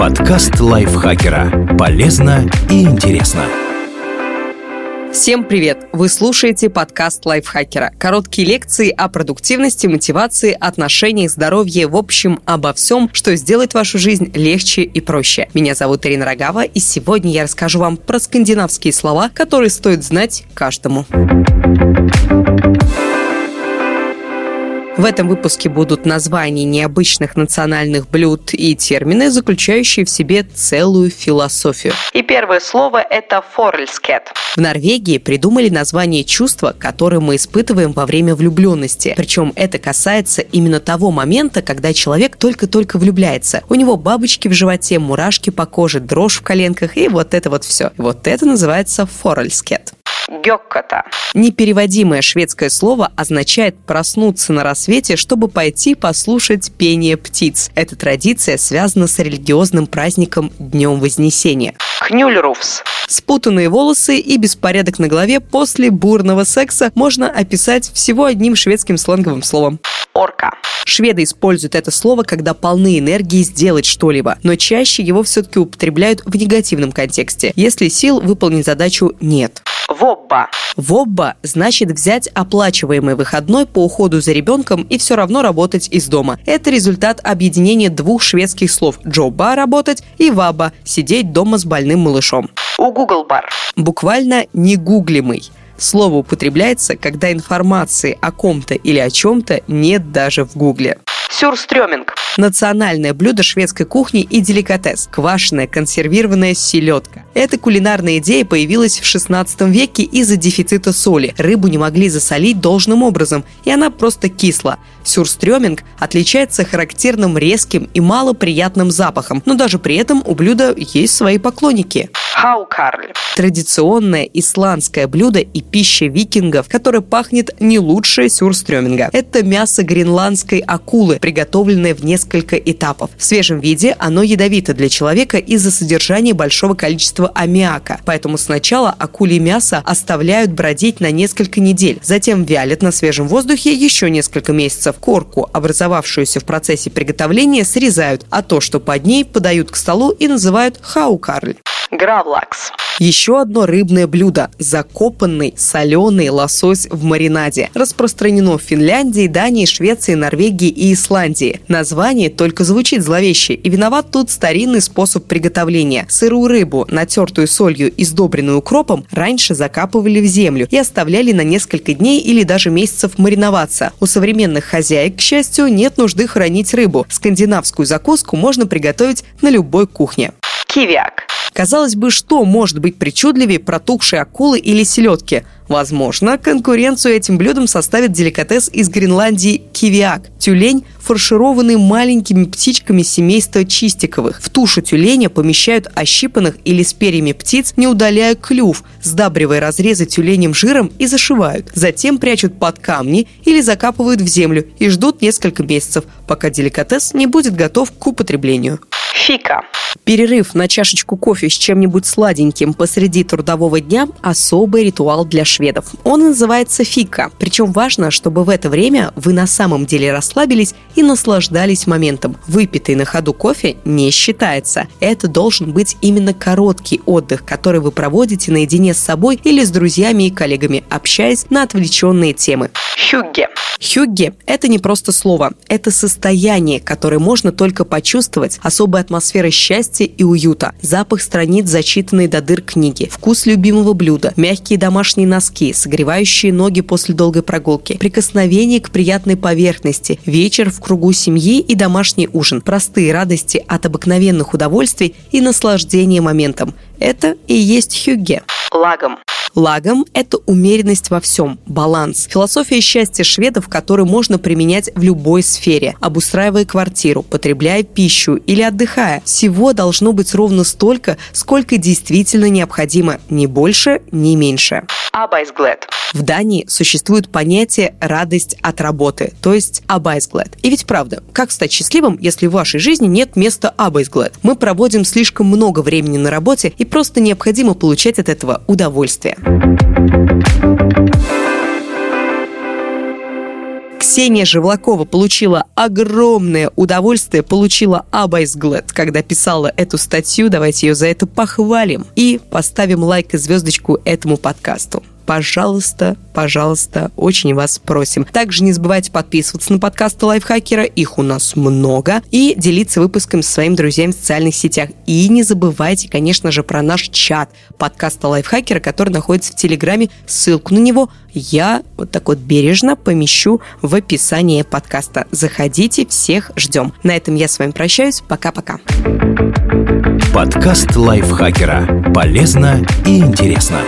Подкаст лайфхакера. Полезно и интересно. Всем привет! Вы слушаете подкаст лайфхакера. Короткие лекции о продуктивности, мотивации, отношениях, здоровье, в общем, обо всем, что сделает вашу жизнь легче и проще. Меня зовут Ирина Рогава, и сегодня я расскажу вам про скандинавские слова, которые стоит знать каждому. В этом выпуске будут названия необычных национальных блюд и термины, заключающие в себе целую философию. И первое слово – это «форельскет». В Норвегии придумали название чувства, которое мы испытываем во время влюбленности. Причем это касается именно того момента, когда человек только-только влюбляется. У него бабочки в животе, мурашки по коже, дрожь в коленках и вот это вот все. Вот это называется «форельскет». Гёккота. Непереводимое шведское слово означает проснуться на рассвете, чтобы пойти послушать пение птиц. Эта традиция связана с религиозным праздником Днем Вознесения. Кнюльруфс. Спутанные волосы и беспорядок на голове после бурного секса можно описать всего одним шведским сленговым словом орка. Шведы используют это слово, когда полны энергии сделать что-либо, но чаще его все-таки употребляют в негативном контексте, если сил выполнить задачу нет. Вобба. Вобба значит взять оплачиваемый выходной по уходу за ребенком и все равно работать из дома. Это результат объединения двух шведских слов «джоба» – работать и «ваба» – сидеть дома с больным малышом. У Google Бар. Буквально негуглимый. Слово употребляется, когда информации о ком-то или о чем-то нет даже в Гугле. Сюрстрёминг. Национальное блюдо шведской кухни и деликатес – квашеная консервированная селедка. Эта кулинарная идея появилась в 16 веке из-за дефицита соли. Рыбу не могли засолить должным образом, и она просто кисла. Сюрстрёминг отличается характерным резким и малоприятным запахом, но даже при этом у блюда есть свои поклонники. Хаукарль. Традиционное исландское блюдо и пища викингов, которое пахнет не лучше сюрстрёминга. Это мясо гренландской акулы, приготовленное в несколько этапов. В свежем виде оно ядовито для человека из-за содержания большого количества аммиака. Поэтому сначала акулье мясо оставляют бродить на несколько недель, затем вялят на свежем воздухе еще несколько месяцев. Корку, образовавшуюся в процессе приготовления, срезают, а то, что под ней, подают к столу и называют хаукарль. Гравлакс. Еще одно рыбное блюдо – закопанный соленый лосось в маринаде. Распространено в Финляндии, Дании, Швеции, Норвегии и Исландии. Название только звучит зловеще, и виноват тут старинный способ приготовления. Сырую рыбу, натертую солью и сдобренную укропом, раньше закапывали в землю и оставляли на несколько дней или даже месяцев мариноваться. У современных хозяек, к счастью, нет нужды хранить рыбу. Скандинавскую закуску можно приготовить на любой кухне. Кивиак. Казалось бы, что может быть причудливее протухшей акулы или селедки? Возможно, конкуренцию этим блюдом составит деликатес из Гренландии кивиак – тюлень, фаршированный маленькими птичками семейства чистиковых. В тушу тюленя помещают ощипанных или с перьями птиц, не удаляя клюв, сдабривая разрезы тюленем жиром и зашивают. Затем прячут под камни или закапывают в землю и ждут несколько месяцев, пока деликатес не будет готов к употреблению. Фика. Перерыв на чашечку кофе с чем-нибудь сладеньким посреди трудового дня – особый ритуал для шведов. Он называется фика. Причем важно, чтобы в это время вы на самом деле расслабились и наслаждались моментом. Выпитый на ходу кофе не считается. Это должен быть именно короткий отдых, который вы проводите наедине с собой или с друзьями и коллегами, общаясь на отвлеченные темы. Хюгге. Хюгге – это не просто слово, это состояние, которое можно только почувствовать, особая атмосфера счастья и уюта, запах страниц, зачитанной до дыр книги, вкус любимого блюда, мягкие домашние носки, согревающие ноги после долгой прогулки, прикосновение к приятной поверхности, вечер в кругу семьи и домашний ужин, простые радости от обыкновенных удовольствий и наслаждение моментом. Это и есть хюгге. Лагом. Лагом – это умеренность во всем, баланс. Философия счастья шведов, которую можно применять в любой сфере. Обустраивая квартиру, потребляя пищу или отдыхая. Всего должно быть ровно столько, сколько действительно необходимо, ни больше, ни меньше. Абайсглэд. В Дании существует понятие «радость от работы», то есть абайсглэд. И ведь правда, как стать счастливым, если в вашей жизни нет места абайсглэд? Мы проводим слишком много времени на работе и просто необходимо получать от этого удовольствие. Ксения Живлакова получила огромное удовольствие, получила абайсглэд, когда писала эту статью. Давайте ее за это похвалим и поставим лайк и звездочку этому подкасту пожалуйста, пожалуйста, очень вас просим. Также не забывайте подписываться на подкасты Лайфхакера, их у нас много, и делиться выпуском со своими друзьями в социальных сетях. И не забывайте, конечно же, про наш чат подкаста Лайфхакера, который находится в Телеграме. Ссылку на него я вот так вот бережно помещу в описании подкаста. Заходите, всех ждем. На этом я с вами прощаюсь. Пока-пока. Подкаст Лайфхакера. Полезно и интересно.